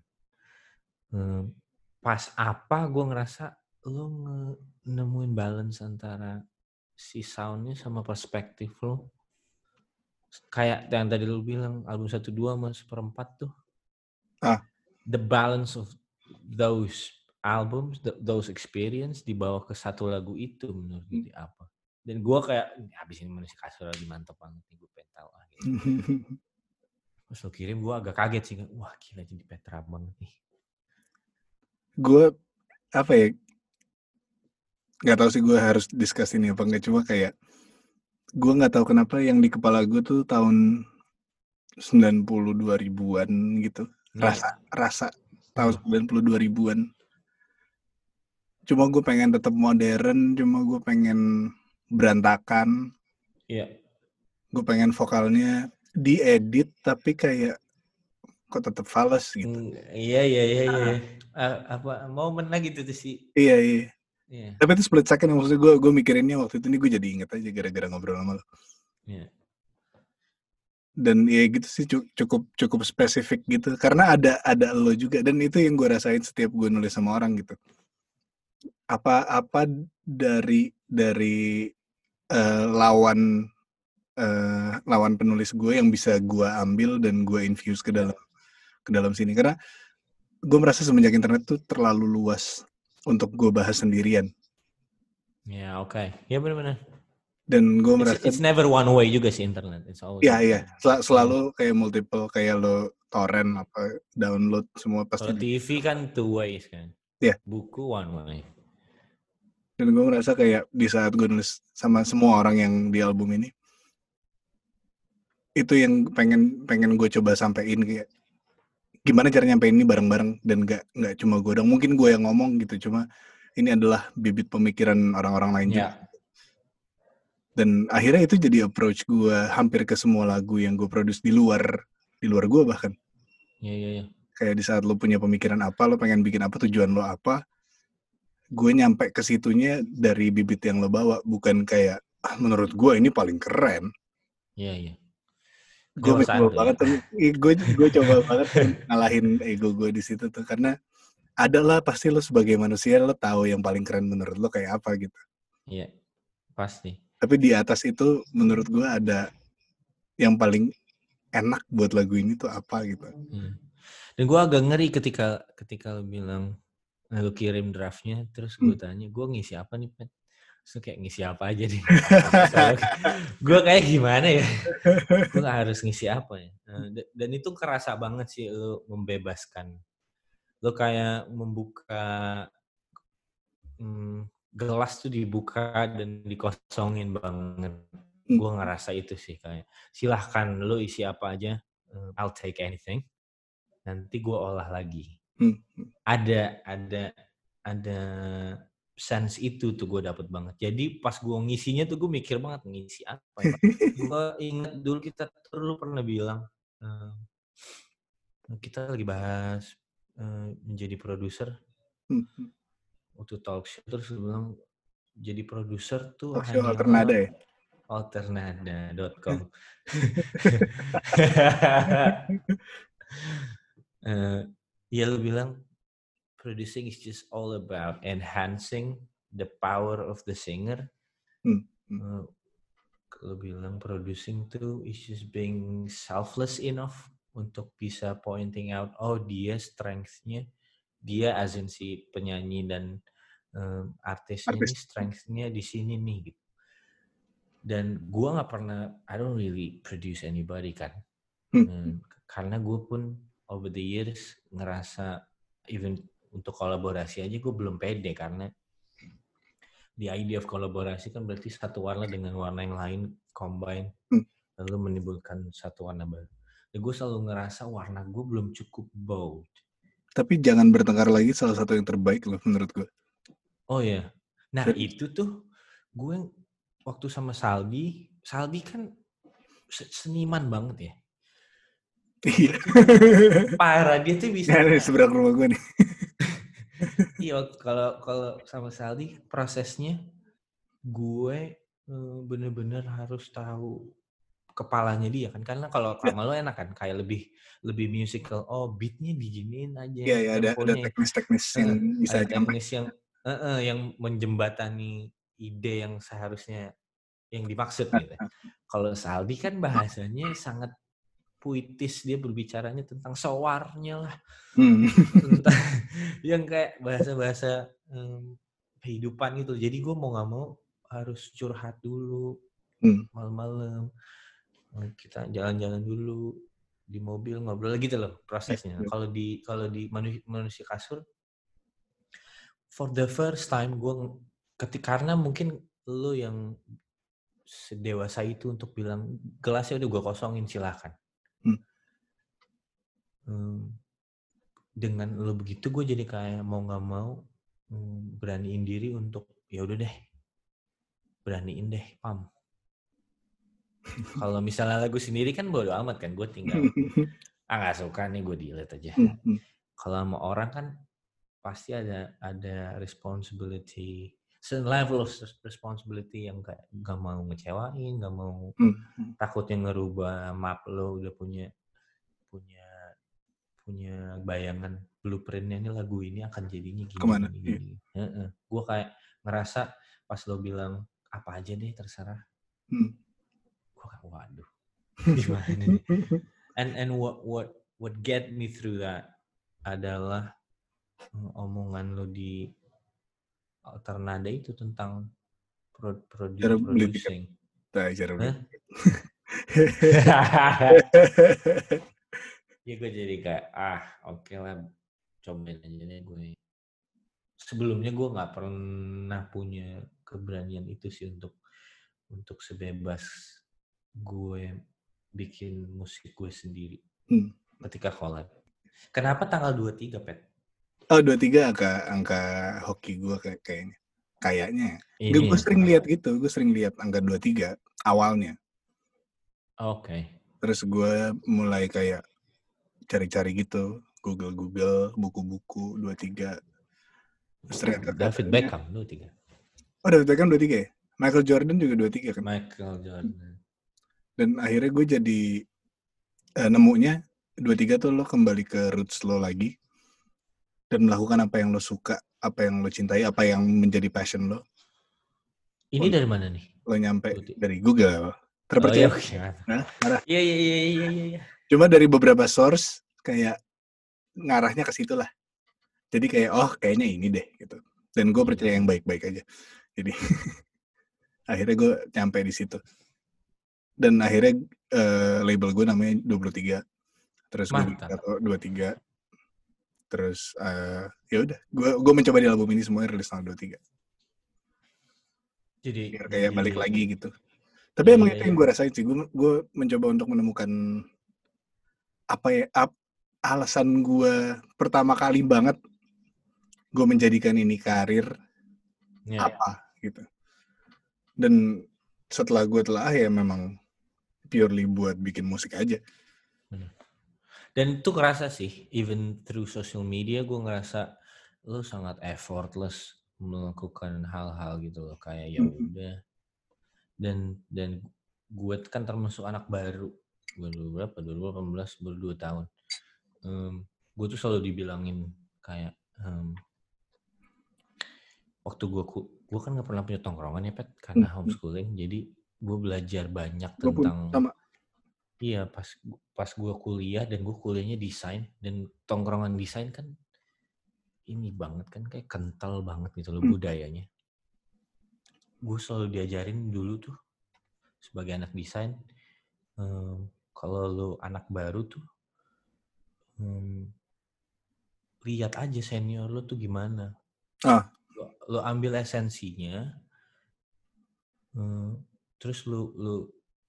Em, pas apa gue ngerasa lo nge- nemuin balance antara si soundnya sama perspektif lo kayak yang tadi lo bilang album 1 2 sama seperempat tuh Ah. the balance of those albums th- those experience dibawa ke satu lagu itu menurut Hmm. gue apa dan gue kayak "Ini habis ini manusia kasur lagi mantep banget nih gue pengen tahu ah, gitu. terus lo kirim gue agak kaget sih wah gila jadi Petra banget nih. Gue apa ya nggak tahu sih gue harus discuss ini apa enggak cuma kayak gue nggak tahu kenapa yang di kepala gue tuh tahun 92 ribuan gitu. Nah, rasa rasa tahun 92 ribuan. Cuma gue pengen tetap modern cuma gue pengen berantakan. Iya. Gue pengen vokalnya diedit tapi kayak kok tetap fals gitu. Mm, iya iya iya iya. Ah, apa momen gitu tuh sih. Iya iya. Iya. Tapi itu split second maksudnya gue gue mikirinnya waktu itu nih gue jadi inget aja gara-gara ngobrol sama lo iya. Dan ya gitu sih cu- cukup cukup spesifik gitu. Karena ada ada lo juga. Dan itu yang gue rasain setiap gue nulis sama orang gitu. Apa apa dari dari eh, lawan eh, lawan penulis gue yang bisa gue ambil dan gue infuse ke dalam ke dalam sini. Karena gue merasa semenjak internet tuh terlalu luas untuk gue bahas sendirian. Ya oke. Ya benar-benar dan gue it's, merasa it's never one way juga sih internet. It's always Iya iya, Sel- selalu kayak multiple kayak lo torrent apa download semua pasti. kalau TV kan two ways kan. Iya. buku one way Dan gue merasa kayak di saat gue nulis sama semua orang yang di album ini, itu yang pengen pengen gue coba sampein kayak gimana cara nyampein ini bareng-bareng dan gak nggak cuma gue dong. Mungkin gue yang ngomong gitu, cuma ini adalah bibit pemikiran orang-orang lain juga. ya Dan akhirnya itu jadi approach gue hampir ke semua lagu yang gue produce di luar di luar gue bahkan. ya ya ya kayak di saat lo punya pemikiran apa, lo pengen bikin apa, tujuan lo apa, gue nyampe ke situnya dari bibit yang lo bawa, bukan kayak ah, menurut gue ini paling keren. ya ya Gue santai. banget, gue gue coba banget ngalahin ego gue di situ tuh karena adalah pasti lo sebagai manusia lo tahu yang paling keren menurut lo kayak apa gitu. ya pasti Tapi di atas itu menurut gue ada yang paling enak buat lagu ini tuh apa gitu. Hmm. Dan gue agak ngeri ketika ketika lo bilang nah, lo kirim draftnya, terus gue Hmm. tanya, gue ngisi apa nih, Pet? Terus kayak ngisi apa aja nih? gue kayak gimana ya? gue gak harus ngisi apa ya? Nah, da- dan itu kerasa banget sih lo membebaskan. Lo kayak membuka hmm, gelas tuh dibuka dan dikosongin banget. Hmm. Gue ngerasa itu sih kayak silahkan lo isi apa aja, eh, I'll take anything. Nanti gue olah lagi. Hmm. Ada ada ada sense itu tuh gue dapet banget. Jadi pas gue ngisinya tuh gue mikir banget ngisi apa ya. gue inget dulu kita tuh lu pernah bilang eh, kita lagi bahas eh, menjadi produser Hmm. waktu talk show terus bilang jadi produser tuh Talk show hanya alternada ya. alternada.com Eh, ya lu bilang producing is just all about enhancing the power of the singer. Hmm, Eh, lu bilang producing tuh is just being selfless enough untuk bisa pointing out oh dia strength-nya dia as in si penyanyi dan um, artisnya Artis. ini strength-nya di sini nih gitu. Dan gua nggak pernah I don't really produce anybody kan. Hmm. Hmm, karena gue pun over the years ngerasa even untuk kolaborasi aja gue belum pede karena the idea of kolaborasi kan berarti satu warna dengan warna yang lain combine Hmm. lalu menimbulkan satu warna baru. Dan gue selalu ngerasa warna gue belum cukup bold. Tapi jangan bertengkar lagi salah satu yang terbaik loh menurut gue. Oh ya, nah Serius? itu tuh gue waktu sama Saldi, Saldi kan se- seniman banget ya. Iya. Parah dia tuh bisa. Nah, seberang rumah gue nih. Iya, kalau kalau sama Saldi prosesnya gue eh, bener-bener harus tahu kepalanya dia kan karena kalau Ya. sama lo enak kan kayak lebih lebih musical oh beatnya diginiin aja Iya, ya ada ada teknis-teknis yang bisa ada teknis yang eh, eh, yang menjembatani ide yang seharusnya yang dimaksud gitu. Kalau Saldi kan bahasanya sangat puitis dia berbicaranya tentang sewarnya lah Hmm. tentang yang kayak bahasa-bahasa em, kehidupan gitu. Jadi gue mau nggak mau harus curhat dulu Hmm. malam-malam. Eh, Kita jalan-jalan dulu di mobil ngobrol gitu loh prosesnya. Iya. Kalau di kalau di manu- manusia kasur, for the first time gue ketika karena mungkin lo yang sedewasa itu untuk bilang gelasnya udah gue kosongin silahkan. Hmm. Hmm, dengan lo begitu gue jadi kayak mau nggak mau hmm, beraniin diri untuk ya udah deh beraniin deh pam kalau misalnya lagu sendiri kan bodo amat kan gue tinggal ah nggak suka nih gue delete aja Hmm, hmm. kalau sama orang kan pasti ada ada responsibility level of responsibility yang kayak nggak mau ngecewain nggak mau Hmm, hmm. takutnya ngerubah map lo udah punya punya punya bayangan blueprintnya ini lagu ini akan jadinya gini Ke mana? gini, gini. gue kayak ngerasa pas lo bilang apa aja deh terserah Hmm. gue kayak waduh gimana nih and and what what what get me through that adalah mm, omongan lo di alternada itu tentang pro, produ- Cara producing. Nah, cara beli. ya gue jadi kayak ah oke lah cobain aja deh gue sebelumnya gue nggak pernah punya keberanian itu sih untuk untuk sebebas gue bikin musik gue sendiri Hmm. ketika collab. Kenapa tanggal 23 pet Oh, 23 angka angka hoki gue kayak kayaknya. Kayaknya. Gue sering lihat gitu, gue sering lihat angka 23 awalnya. oke Terus gue mulai kayak cari-cari gitu, Google-Google, buku-buku 23. Terus ternyata David Beckham 23 Oh, David Beckham 23 ya? Michael Jordan juga 23 kan? Michael Jordan Dan akhirnya gue jadi eh, nemunya 23 tuh lo kembali ke roots lo lagi dan melakukan apa yang lo suka, apa yang lo cintai, apa yang menjadi passion lo. ini dari mana nih Lo nyampe 23. dari Google. Oh, Terpercaya. iya, oke, mantap. Hah? Marah. Iya iya iya iya iya iya. Cuma dari beberapa source kayak ngarahnya ke situ lah. Jadi kayak oh kayaknya ini deh gitu. Dan gue Iya. percaya yang baik-baik aja. Jadi akhirnya gue nyampe di situ. Dan akhirnya eh, label gue namanya 23. Terus gue tato 23. Terus eh, ya udah, gue gue mencoba di album ini semuanya rilis tanggal 23. Jadi Biar kayak balik jadi- lagi gitu. Tapi emang Iya, itu yang iya. gue rasain sih. Gue gue mencoba untuk menemukan apa ya ap- alasan gue pertama kali banget gue menjadikan ini karir Ya. apa gitu. Dan setelah gue telah ya memang purely buat bikin musik aja. Dan itu kerasa sih, even through social media gue ngerasa lo sangat effortless melakukan hal-hal gitu loh kayak ya udah. Dan dan gue kan termasuk anak baru. Gue dulu berapa? 2018 baru 2 tahun. gue tuh selalu dibilangin kayak em, waktu gue gue kan nggak pernah punya tongkrongan ya pet karena homeschooling jadi gue belajar banyak tentang sama Iya, pas pas gue kuliah dan gue kuliahnya desain dan tongkrongan desain kan ini banget kan kayak kental banget gitu loh Hmm. budayanya. Gue selalu diajarin dulu tuh sebagai anak desain em, kalau lu anak baru tuh hmm, lihat aja senior lu tuh gimana. Ah. Lu, lu ambil esensinya, hmm, terus lu lu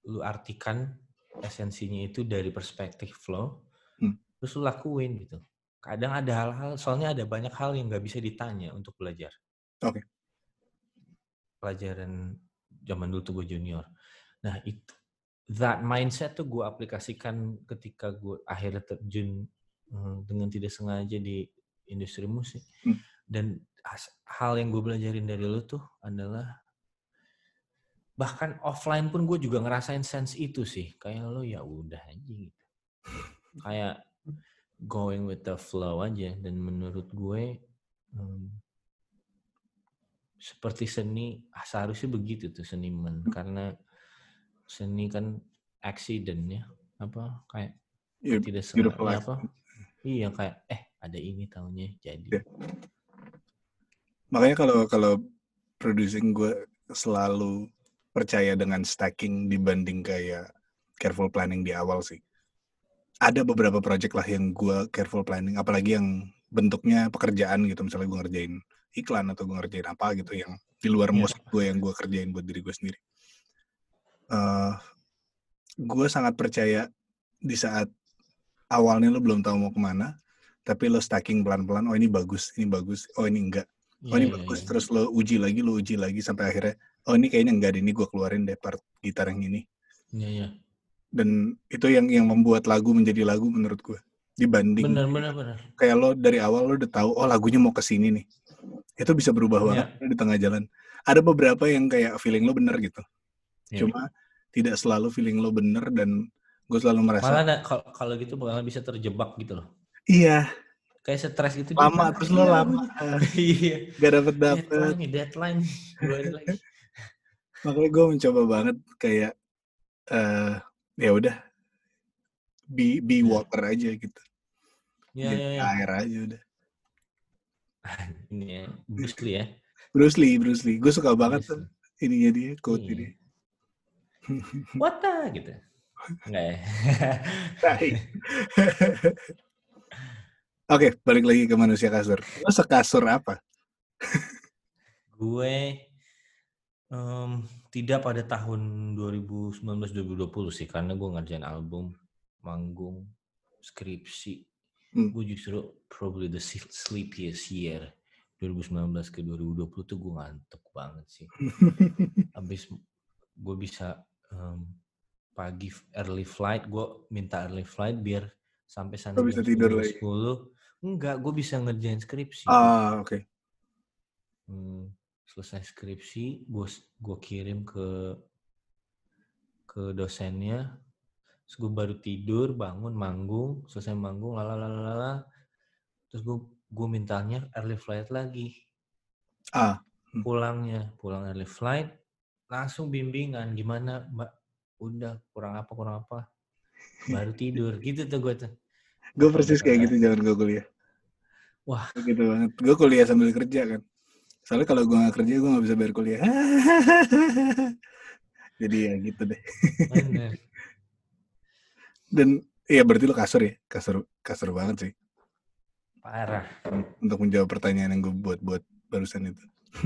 lu artikan esensinya itu dari perspektif lo, Hmm. terus lu lakuin gitu. Kadang ada hal-hal, soalnya ada banyak hal yang nggak bisa ditanya untuk belajar. Oke. Pelajaran zaman dulu tuh gue junior. Nah itu, that mindset tuh gue aplikasikan ketika gue akhirnya terjun eh, dengan tidak sengaja di industri musik. Hmm. Dan hal yang gue belajarin dari lu tuh adalah bahkan offline pun gue juga ngerasain sense itu sih. Kayak lo ya udah aja gitu. Kayak going with the flow aja. Dan menurut gue hmm, seperti seni ah, seharusnya begitu tuh seniman karena seni kan accident ya apa kayak Ya, tidak beautiful sengaja life. apa iya kayak eh ada ini tahunya jadi Iya. Makanya kalau kalau producing gue selalu percaya dengan stacking dibanding kayak careful planning di awal sih. Ada beberapa project lah yang gue careful planning, apalagi yang bentuknya pekerjaan gitu, misalnya gue ngerjain iklan atau gue ngerjain apa gitu yang di luar Iya. musik gue yang gue kerjain buat diri gue sendiri. Eh gue sangat percaya di saat awalnya lo belum tahu mau ke mana, tapi lo stacking pelan-pelan, oh ini bagus, ini bagus, oh ini enggak. Oh ini Iya, iya, bagus, iya. terus lo uji lagi, lo uji lagi sampai akhirnya, oh ini kayaknya enggak deh, ini gue keluarin deh part gitar yang ini. Iya, iya. Dan itu yang yang membuat lagu menjadi lagu menurut gue. Dibanding bener bener bener kayak lo dari awal lo udah tahu, oh lagunya mau ke sini nih. Itu bisa berubah Iya. banget di tengah jalan. Ada beberapa yang kayak feeling lo bener gitu. Iya. Cuma tidak selalu feeling lo bener dan gue selalu merasa, malah ada- kalau kalau gitu malah bisa terjebak gitu loh iya, kayak stres gitu di lama terus lo Iya, lama. iya Gak dapet dapet. deadline nih, deadline lagi makanya gue mencoba banget kayak eh ya udah be be Ya. water aja gitu ya Jadi ya ya air aja udah ini ya Bruce Lee ya Bruce Lee Bruce Lee gue suka banget Bruce tuh ininya dia quote Iya. ini what the gitu enggak ya. Oke, balik lagi ke manusia kasur. Lo sekasur apa? gue em, tidak pada tahun 2019-2020 sih karena gue ngerjain album manggung skripsi Hmm. gue justru probably the sleep- sleepiest year 2019 ke 2020 tuh gue ngantuk banget sih habis gue bisa em, pagi early flight gue minta early flight biar sampai sana bisa tidur 10, lagi? 10. enggak gue bisa ngerjain skripsi Ah, oke. Hmm, selesai skripsi, gue gue kirim ke ke dosennya, terus gue baru tidur, bangun, manggung, selesai manggung, lalalalala, terus gue gue mintanya early flight lagi, Ah, Hmm. pulangnya, pulang early flight, langsung bimbingan, gimana mbak, udah kurang apa kurang apa, baru tidur, gitu tuh gue tuh. gue persis kayak gitu zaman gue kuliah. Wah. Gitu banget. Gue kuliah sambil kerja kan. Soalnya kalau gue gak kerja, gue gak bisa bayar kuliah. Jadi ya gitu deh. Dan iya berarti lo kasur ya? Kasur, kasur banget sih. Parah. Untuk menjawab pertanyaan yang gue buat-buat barusan itu.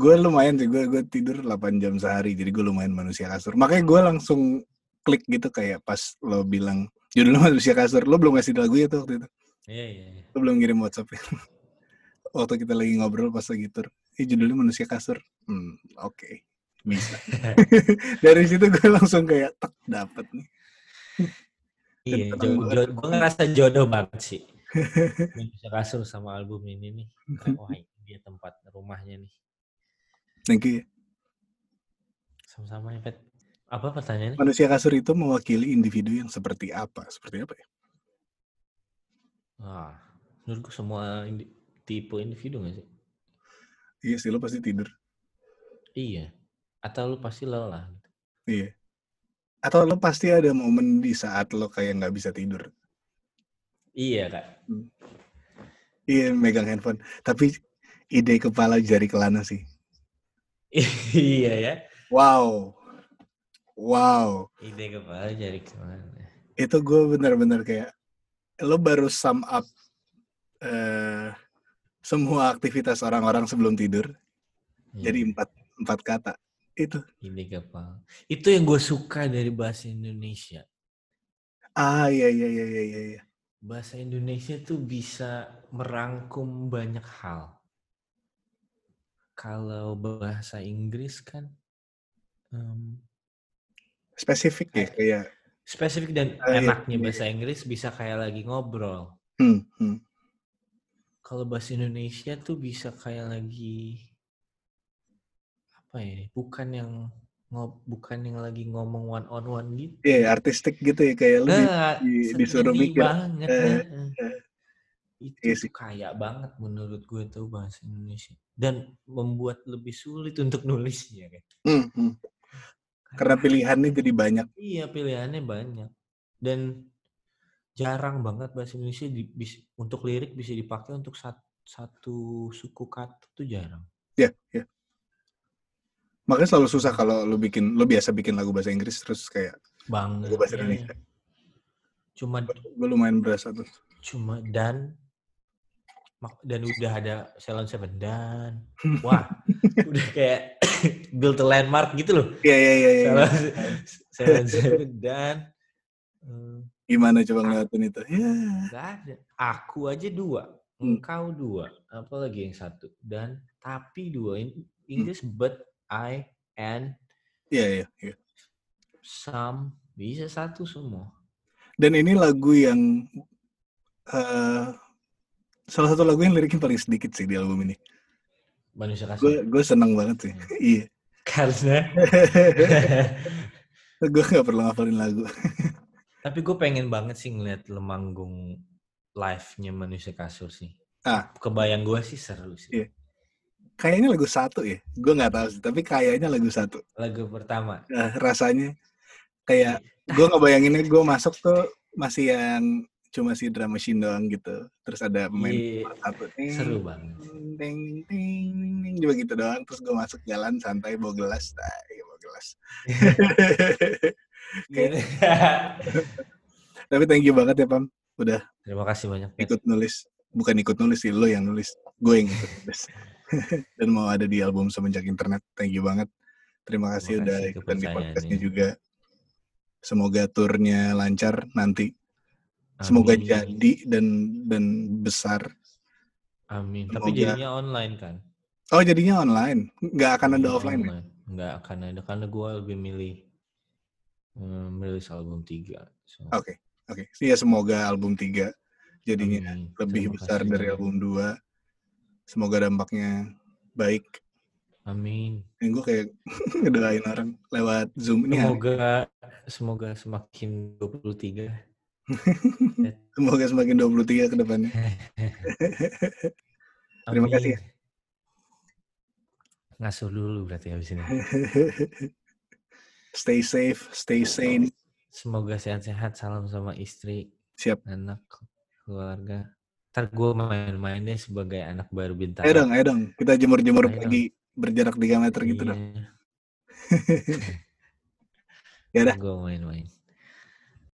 gue lumayan sih gue gue tidur 8 jam sehari jadi gue lumayan manusia kasur makanya gue langsung klik gitu kayak pas lo bilang judulnya manusia kasur lo belum ngasih lagu ya tuh waktu itu Iya, iya, iya. lo belum ngirim WhatsApp ya waktu kita lagi ngobrol pas lagi tur eh judulnya manusia kasur hmm oke bisa dari situ gue langsung kayak tak dapat nih Iya, tenang jo- banget. jo- gue ngerasa jodoh banget sih. Bisa kasur sama album ini nih. Wah ini dia tempat rumahnya nih. thank you ya. Sama-sama ya, Pet. Apa pertanyaannya? manusia kasur itu mewakili individu yang seperti apa seperti apa ya Wah, menurutku semua indi- tipe individu gak sih? iya sih lo pasti tidur Iya. Atau lu pasti lelah. gitu. iya atau lo pasti ada momen di saat lo kayak nggak bisa tidur Iya, Kak. Iya megang handphone. Tapi ide kepala jari kelana sih. iya ya. Wow. Wow. Ide kepala jadi ke mana? Itu gue bener-bener kayak lo baru sum up eh semua aktivitas orang-orang sebelum tidur jadi Iya, empat empat kata. Itu. ide kepala. Itu yang gue suka dari bahasa Indonesia. Ah iya iya iya iya iya. iya. Bahasa Indonesia tuh bisa merangkum banyak hal. Kalau bahasa Inggris kan em, Spesifik ya kayak spesifik dan Ah, iya, enaknya iya. bahasa Inggris bisa kayak lagi ngobrol. hmm, hmm. Kalau bahasa Indonesia tuh bisa kayak lagi apa ya? Bukan yang ngob, bukan yang lagi ngomong one on one gitu. Iya, artistik gitu ya kayak Nah, di- seni disuruh mikir. banget. Eh, eh. Itu Iya tuh sih. kaya banget menurut gue tuh bahasa Indonesia dan membuat lebih sulit untuk nulisnya kan. Hmm, hmm. Karena pilihannya jadi banyak. Iya pilihannya banyak dan jarang banget bahasa Indonesia di, bis- untuk lirik bisa dipakai untuk sat- satu suku kata tuh jarang. Ya, ya. Makanya selalu susah kalau lu bikin, lu biasa bikin lagu bahasa Inggris terus kayak Banget. lagu bahasa iya. Indonesia. Cuma Gue lumayan berasa tuh. cuma dan dan udah ada Salon Seven dan wah udah kayak build a landmark gitu loh. Iya, iya, iya. iya. Salon Salon Seven dan eh, Gimana coba ngeliatin itu? Ya. Gak ada. Aku aja dua, Hmm. engkau dua, apalagi yang satu dan tapi dua. In- Hmm. English but I and Iya, iya, iya. some bisa satu semua. Dan ini lagu yang eh salah satu lagu yang liriknya paling sedikit sih di album ini. Manusia Gue kasar. gue seneng banget sih. Hmm. Iya. Karena gue nggak perlu ngapalin lagu. tapi gue pengen banget sih ngeliat lo manggung live-nya manusia kasur sih. Ah. Kebayang gue sih seru sih. Iya. Kayaknya lagu satu ya. Gue nggak tahu sih. Tapi kayaknya lagu satu. Lagu pertama. Nah, rasanya kayak gue ngebayanginnya gue masuk tuh masih yang cuma si drum machine doang gitu. Terus ada pemain Iya, satu. seru banget. Ting, ting, ting, ting, cuma gitu doang. Terus gue masuk jalan santai bawa gelas. Nah, iya, bawa gelas. Gitu. Tapi thank you banget ya Pam. Udah Terima kasih banyak. Ikut nulis. Bukan ikut nulis sih, lo yang nulis. Gue yang ikut nulis. Dan mau ada di album Semenjak Internet. Thank you banget. Terima kasih Terima udah kasih ikutan di podcastnya juga. Semoga turnya lancar nanti. Semoga Amin. jadi dan dan besar. Amin. Tapi Semoga- jadinya online kan? Oh jadinya online, nggak akan ada Jadinya offline. ya? Nggak akan ada karena gue lebih milih merilis album 3. So, Oke, oke. Iya semoga album 3 jadinya amin. lebih Terima besar kasih dari album 2. Semoga dampaknya baik. Amin. Ini gue kayak ngedoain orang lewat Zoom ini. Semoga semoga semakin 23. Semoga semakin 23 ke depannya. Terima kasih ya. Ngasuh dulu berarti habis ini. Stay safe, stay sane. Semoga sehat-sehat. Salam sama istri, Siap. anak, keluarga. Ntar gue main-main deh sebagai anak baru bintang. Ayo dong, ayo dong. Kita jemur-jemur pagi berjarak 3 meter gitu dong. Iya. Ya udah. Gue main-main.